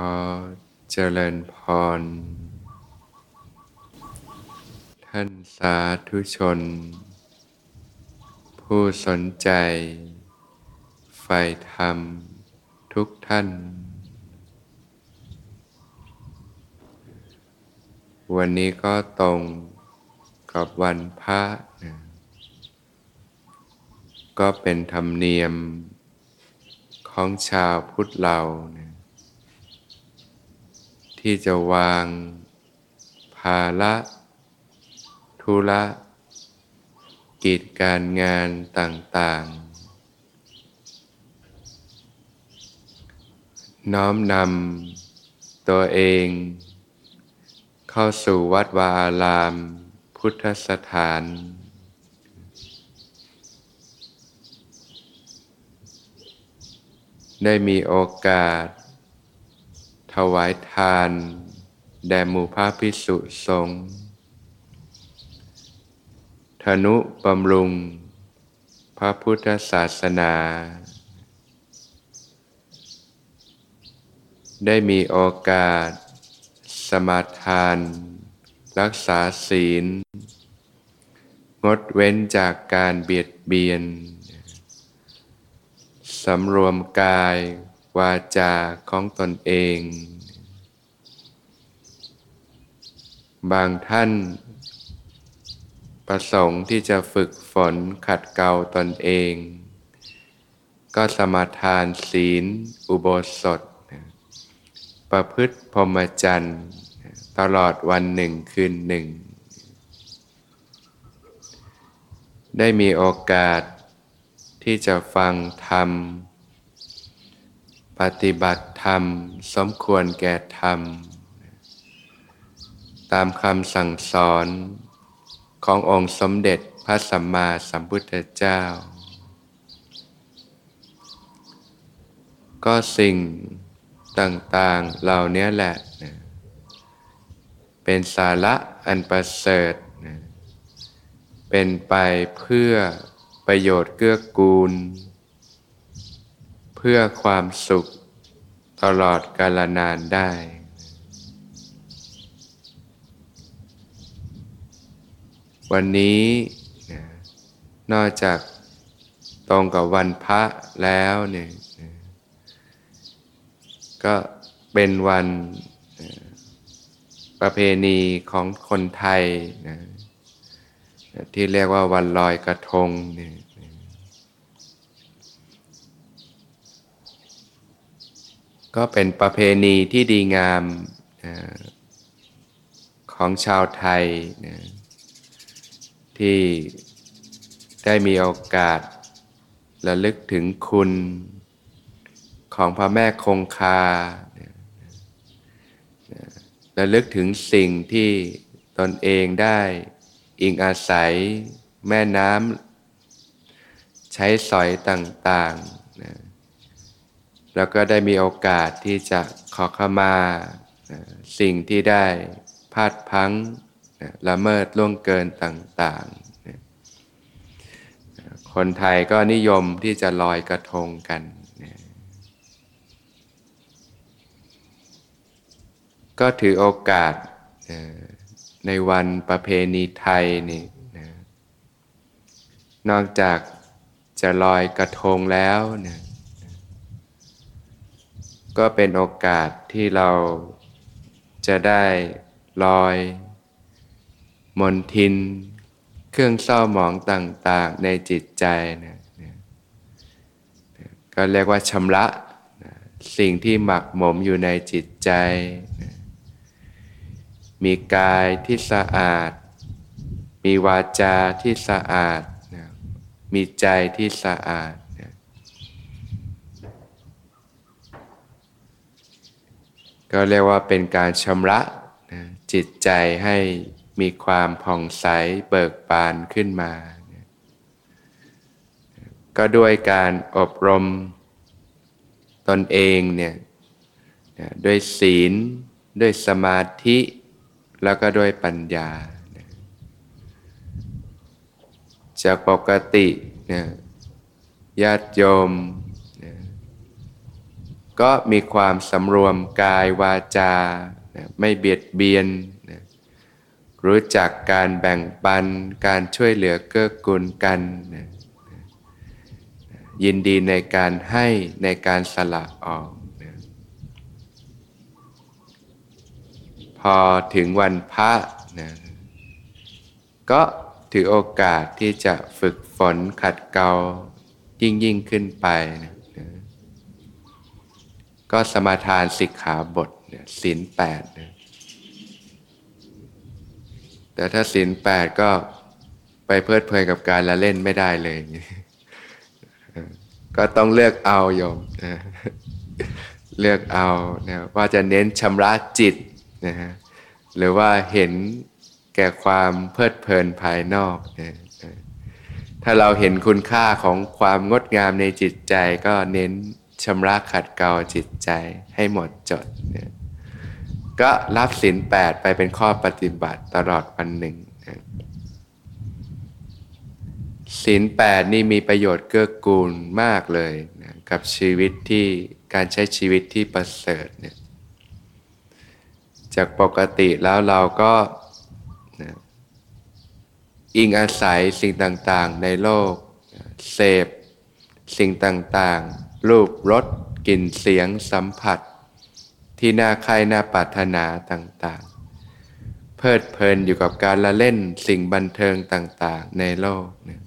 อเจริญพร ท่านสาธุชน ผู้สนใจ ใฝ่ธรรมทุกท่าน วันนี้ก็ตรงกับวันพระนะก็เป็นธรรมเนียมของชาวพุทธเรานะ ที่จะวาง ภาระธุระกิจการงานต่างๆ น้อมนำตัวเอง เข้าสู่วัดวาอาราม พุทธสถาน ได้มีโอกาส ถวายทาน แด่หมู่พระพิสุสงฆ์ธนุบำรุง พระพุทธศาสนา ได้มีโอกาส สมาทาน รักษาศีล งดเว้นจากการเบียดเบียน สำรวมกาย วาจาของตนเอง บางท่าน ประสงค์ที่จะฝึกฝนขัดเกลาตนเอง ก็สมาทานศีล อุโบสถ ประพฤติพรหมจรรย์ตลอดวันหนึ่งคืนหนึ่ง ได้มีโอกาสที่จะฟังธรรม ปฏิบัติธรรม สมควรแก่ธรรม ตามคำสั่งสอนขององค์สมเด็จพระสัมมาสัมพุทธเจ้า ก็สิ่งต่าง ๆ เหล่านี้แหละนะเป็นสาระอันประเสริฐนะเป็นไปเพื่อประโยชน์เกื้อกูล เพื่อความสุขตลอดกาลนานได้ วันนี้นอกจากตรงกับวันพระแล้วเนี่ยก็เป็นวันประเพณีของคนไทยนะที่เรียกว่าวันลอยกระทงเนี่ย ก็เป็นประเพณีที่ดีงามนะของชาวไทยนะที่ได้มีโอกาสระลึกถึงคุณของพระแม่คงคาระลึกถึงสิ่งที่ตนเองได้อิงอาศัยแม่น้ำใช้สอยต่างๆ แล้วก็ได้มีโอกาสที่จะขอขมา สิ่งที่ได้พลาดพังละเมิดล่วงเกินต่างๆ คนไทยก็นิยมที่จะลอยกระทงกัน ก็ถือโอกาสในวันประเพณีไทยนี่นอกจากจะลอยกระทงแล้วนะ ก็เป็นโอกาสที่เราจะได้ลอยมนทิน เครื่องเศร้าหมองต่าง ๆ ในจิตใจนะนะก็เรียกว่าชำระสิ่งที่หมักหมมอยู่ในจิตใจ มีกายที่สะอาด มีวาจาที่สะอาด มีใจที่สะอาดนะ ก็เรียกว่าเป็นการชำระนะจิตใจให้มีความผ่องใสเบิกบานขึ้นมา ก็ด้วยการอบรมตนเองเนี่ยด้วยศีล ด้วยสมาธิ แล้วก็ด้วยปัญญา จากปกติเนี่ยญาติโยม ก็มีความสำรวมกายวาจา ไม่เบียดเบียน รู้จักการแบ่งปัน การช่วยเหลือเกื้อกูลกัน ยินดีในการให้ในการสละออก พอถึงวันพระนะก็ถือโอกาสที่จะฝึกฝนขัดเกลายิ่งยิ่งขึ้นไปนะ ก็สมาทานสิกขาบทเนี่ยศีลแปดนะแต่ถ้าศีลแปดก็ไปเพลิดเพลินกับการละเล่นไม่ได้เลยก็ต้องเลือกเอาโยมเลือกเอานะว่าจะเน้นชำระจิตนะฮะหรือว่าเห็นแก่ความเพลิดเพลินภายนอกนะถ้าเราเห็นคุณค่าของความงดงามในจิตใจก็เน้น ชำระขัดเกลาจิตใจให้หมดจดเนี่ยก็รับศีลแปดไปเป็นข้อปฏิบัติตลอดวันหนึ่งศีลแปดนี่มีประโยชน์เกื้อกูลมากเลยนะกับชีวิตที่การใช้ชีวิตที่ประเสริฐเนี่ยจากปกติแล้วเราก็นะอิงอาศัยสิ่งต่างๆในโลกเสพสิ่งต่างๆ รูปรสกลิ่นเสียงสัมผัส ที่น่าใครน่าปรารถนาต่างๆ เพลิดเพลินอยู่กับการละเล่นสิ่งบันเทิงต่างๆ ในโลกนะ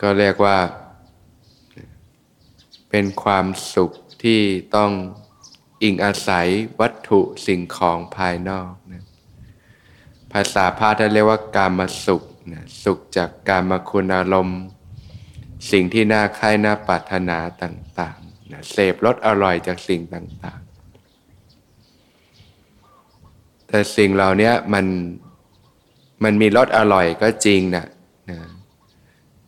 ก็เรียกว่า เป็นความสุขที่ต้องอิงอาศัยวัตถุสิ่งของภายนอกนะภาษาพาท่านเรียกว่ากามสุขนะสุขจากการมาคุณอารมณ์ สิ่งที่น่าใคร่น่าปรารถนาต่างๆนะเสพรสอร่อยจากสิ่งต่างๆ แต่สิ่งเหล่านี้มันมันมีรสอร่อยก็จริงนะนะ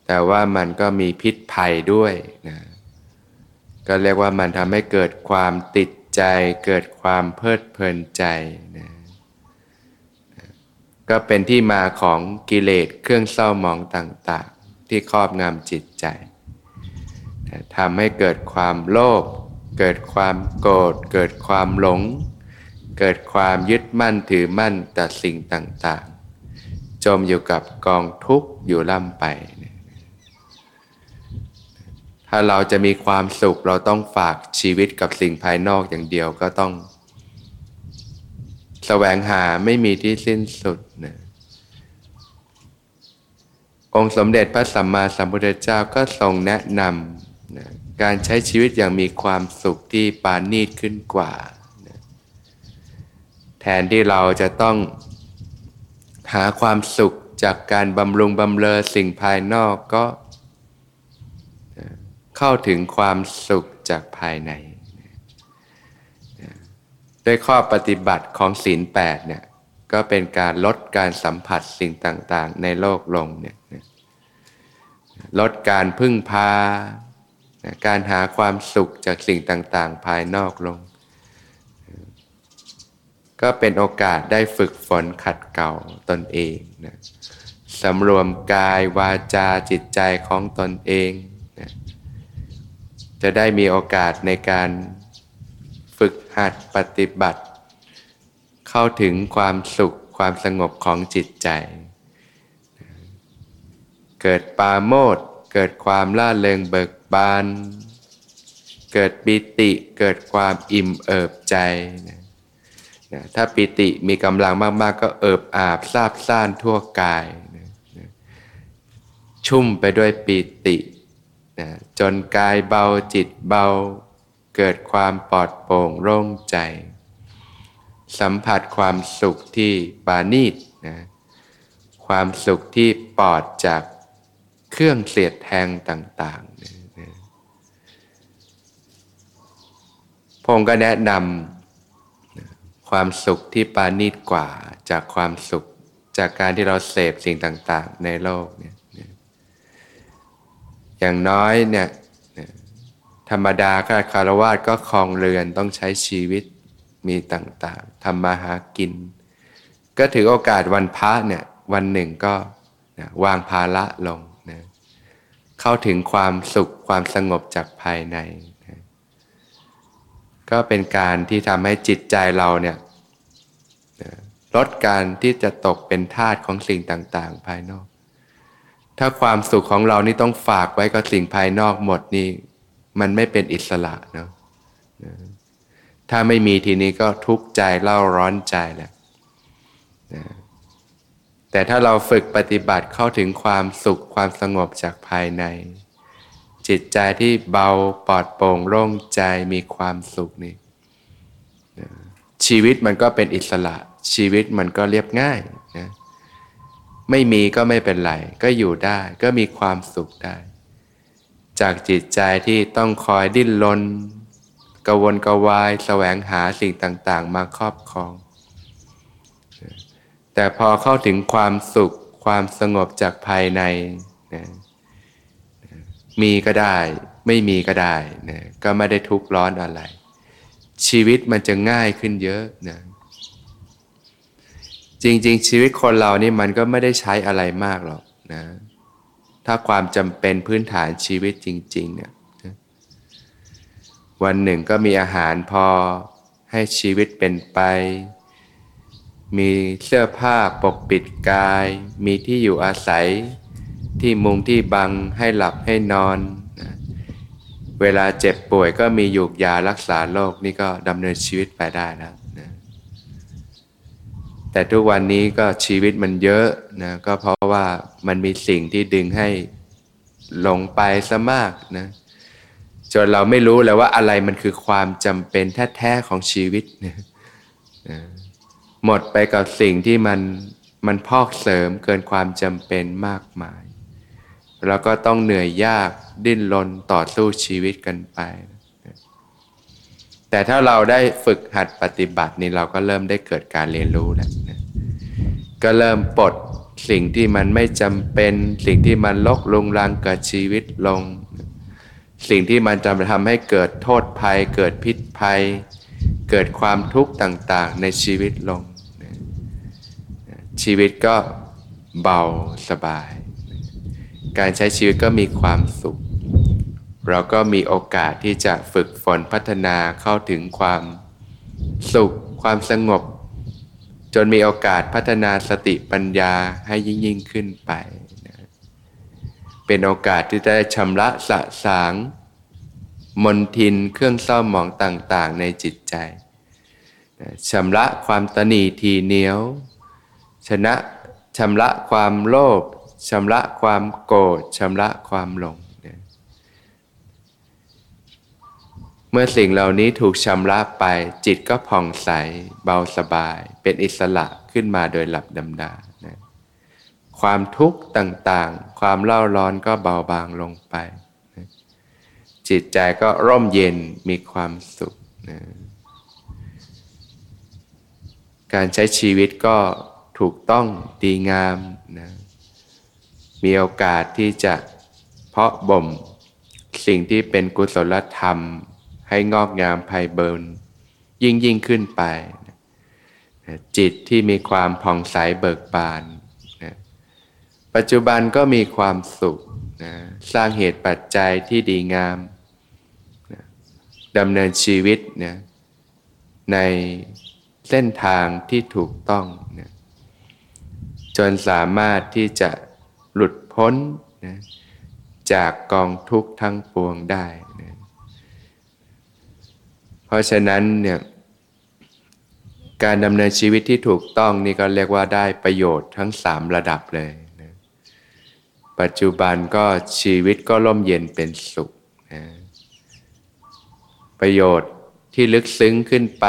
แต่ว่ามันก็มีพิษภัยด้วยนะก็เรียกว่ามันทำให้เกิดความติดใจ เกิดความเพลิดเพลินใจนะก็เป็นที่มาของกิเลสเครื่องเศร้าหมองต่างๆ ที่ครอบงำจิตใจทำให้เกิดความโลภเกิดความโกรธเกิดความหลง เกิดความยึดมั่นถือมั่นต่สิ่งต่างๆ จมอยู่กับกองทุกข์อยู่ล่ำไป ถ้าเราจะมีความสุขเราต้องฝากชีวิตกับสิ่งภายนอกอย่างเดียวก็ต้อง แสวงหาไม่มีที่สิ้นสุดนะ องค์สมเด็จพระสัมมาสัมพุทธเจ้าก็ทรงแนะนำนะการใช้ชีวิตอย่างมีความสุขที่ปานีตขึ้นกว่านะแทนที่เราจะต้องหาความสุขจากการบำรุงบำเรอสิ่งภายนอกก็เข้าถึงความสุขจากภายในด้วยข้อปฏิบัติของศีลแปดเนี่ยก็เป็นการลดการสัมผัสสิ่งต่างๆ ในโลกลงเนี่ย ลดการพึ่งพา การหาความสุขจากสิ่งต่างๆ ภายนอกลง ก็เป็นโอกาสได้ฝึกฝนขัดเก่าตนเองนะสำรวมกายวาจาจิตใจของตนเองนะจะได้มีโอกาสในการฝึกหัดปฏิบัติ เข้าถึงความสุขความสงบของจิตใจ เกิดปาโมดเกิดความล่าเริงเบิกบาน เกิดปิติเกิดความอิ่มเอิบใจนะนะถ้าปิติมีกำลังมากๆกก็เอิบอาบซาบซ่านทั่วกายนะนะชุ่มไปด้วยปิตินะจนกายเบาจิตเบา เกิดความปลอดโปร่งโล่งใจ สัมผัสความสุขที่ปานีตนะความสุขที่ปลอดจาก เครื่องเสียดแทงต่างๆนะนะพงก็แนะนำความสุขที่ปานีตกว่าจากความสุขจากการที่เราเสพสิ่งต่าง ๆ ในโลกเนี่ยอย่างน้อยเนี่ยธรรมดาข้าคารวาสก็คลองเรือนต้องใช้ชีวิตมีต่างๆทำมาหากิน ก็ถือโอกาสวันพระเนี่ยวันหนึ่งก็วางภาระลง เข้าถึงความสุขความสงบจากภายในนะก็เป็นการที่ทำให้จิตใจเราเนี่ยลดการที่จะตกเป็นทาสของสิ่งต่างๆ ภายนอก ถ้าความสุขของเรานี่ต้องฝากไว้กับสิ่งภายนอกหมดนี่มันไม่เป็นอิสระเนาะถ้าไม่มีทีนี้ก็ทุกข์ใจเล่าร้อนใจแหละ แต่ถ้าเราฝึกปฏิบัติเข้าถึงความสุขความสงบจากภายใน จิตใจที่เบาปลอดโปร่งโล่งใจมีความสุขนี่ชีวิตมันก็เป็นอิสระ ชีวิตมันก็เรียบง่ายนะไม่มีก็ไม่เป็นไร ก็อยู่ได้ก็มีความสุขได้ จากจิตใจที่ต้องคอยดิ้นรนกวนกวาย แสวงหาสิ่งต่าง ๆ มาครอบครอง แต่พอเข้าถึงความสุขความสงบจากภายในนะมีก็ได้ ไม่มีก็ได้นะก็ไม่ได้ทุกข์ร้อนอะไร ชีวิตมันจะง่ายขึ้นเยอะนะจริง ๆ ชีวิตคนเรานี่มันก็ไม่ได้ใช้อะไรมากหรอกนะถ้าความจำเป็นพื้นฐานชีวิตจริง ๆ เนี่ยวันหนึ่งก็มีอาหารพอให้ชีวิตเป็นไป มีเสื้อผ้าปกปิดกาย มีที่อยู่อาศัย ที่มุงที่บังให้หลับให้นอน เวลาเจ็บป่วยก็มียูกยารักษาโรคนี่ก็ดำเนินชีวิตไปได้แล้วนะแต่ทุกวันนี้ก็ชีวิตมันเยอะนะก็เพราะว่ามันมีสิ่งที่ดึงให้หลงไปซะมากนะจนเราไม่รู้เลยว่าอะไรมันคือความจำเป็นแท้ๆของชีวิตนะ หมดไปกับสิ่งที่มันมันพอกเสริมเกินความจำเป็นมากมาย แล้วก็ต้องเหนื่อยยากดิ้นรนต่อสู้ชีวิตกันไป แต่ถ้าเราได้ฝึกหัดปฏิบัตินี่เราก็เริ่มได้เกิดการเรียนรู้แล้วนะก็เริ่มปลดสิ่งที่มันไม่จำเป็น สิ่งที่มันลกลุงรังกิดชีวิตลง สิ่งที่มันจะทำให้เกิดโทษภัย เกิดพิษภัย เกิดความทุกข์ต่างๆในชีวิตลง ชีวิตก็เบาสบาย การใช้ชีวิตก็มีความสุข เราก็มีโอกาสที่จะฝึกฝนพัฒนาเข้าถึงความสุข ความสงบ จนมีโอกาสพัฒนาสติปัญญาให้ยิ่งยิ่งขึ้นไป เป็นโอกาสที่จะชำระสะสาง มนทินเครื่องเศร้าหมองต่างๆในจิตใจชำระความตนีทีเหนียว ชนะชำระความโลภชำระความโกรธชำระความหลง เมื่อสิ่งเหล่านี้ถูกชำระไป จิตก็ผ่องใส เบาสบาย เป็นอิสระขึ้นมาโดยหลับดำดานะความทุกข์ต่างๆ ความเล่าร้อนก็เบาบางลงไป จิตใจก็ร่มเย็นมีความสุขนะการใช้ชีวิตก็ถูกต้องดีงามนะมีโอกาสที่จะเพาะบ่มสิ่งที่เป็นกุศลธรรม ให้งอกงามไพเบิร์นยิ่งยิ่งขึ้นไปนะจิตที่มีความผ่องใสเบิกบานนะปัจจุบันก็มีความสุขนะสร้างเหตุปัจจัยที่ดีงาม ดำเนินชีวิตเนะในเส้นทางที่ถูกต้องนะจนสามารถที่จะหลุดพ้นนะจากกองทุกข์ทั้งปวงได้นะเพราะฉะนั้นเนี่ยการดำเนินชีวิตที่ถูกต้องนี่ก็เรียกว่าได้ประโยชน์ทั้งสามระดับเลยนะปัจจุบันก็ชีวิตก็ร่มเย็นเป็นสุขนะ ประโยชน์ที่ลึกซึ้งขึ้นไป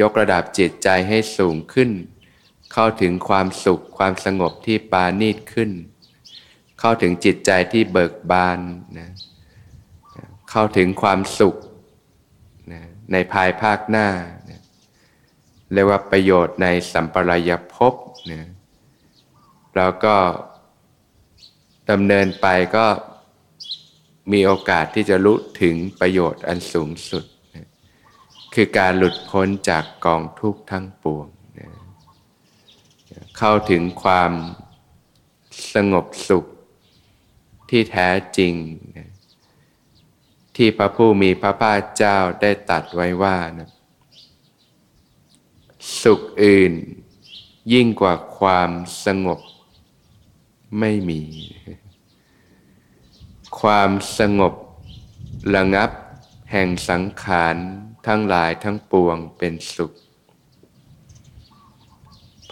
ยกระดับจิตใจให้สูงขึ้น เข้าถึงความสุขความสงบที่ปานีตขึ้น เข้าถึงจิตใจที่เบิกบานนะเข้าถึงความสุขนะในภายภาคหน้านะเรียกว่าประโยชน์ในสัมปรายภพนะแล้วก็ดำเนินไปก็ มีโอกาสที่จะรู้ถึงประโยชน์อันสูงสุด คือการหลุดพ้นจากกองทุกข์ทั้งปวง เข้าถึงความสงบสุขที่แท้จริง ที่พระผู้มีพระภาคเจ้าได้ตัดไว้ว่านะสุขอื่นยิ่งกว่าความสงบไม่มี ความสงบระงับแห่งสังขารทั้งหลายทั้งปวงเป็นสุข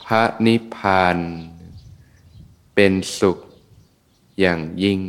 พระนิพพานเป็นสุขอย่างยิ่ง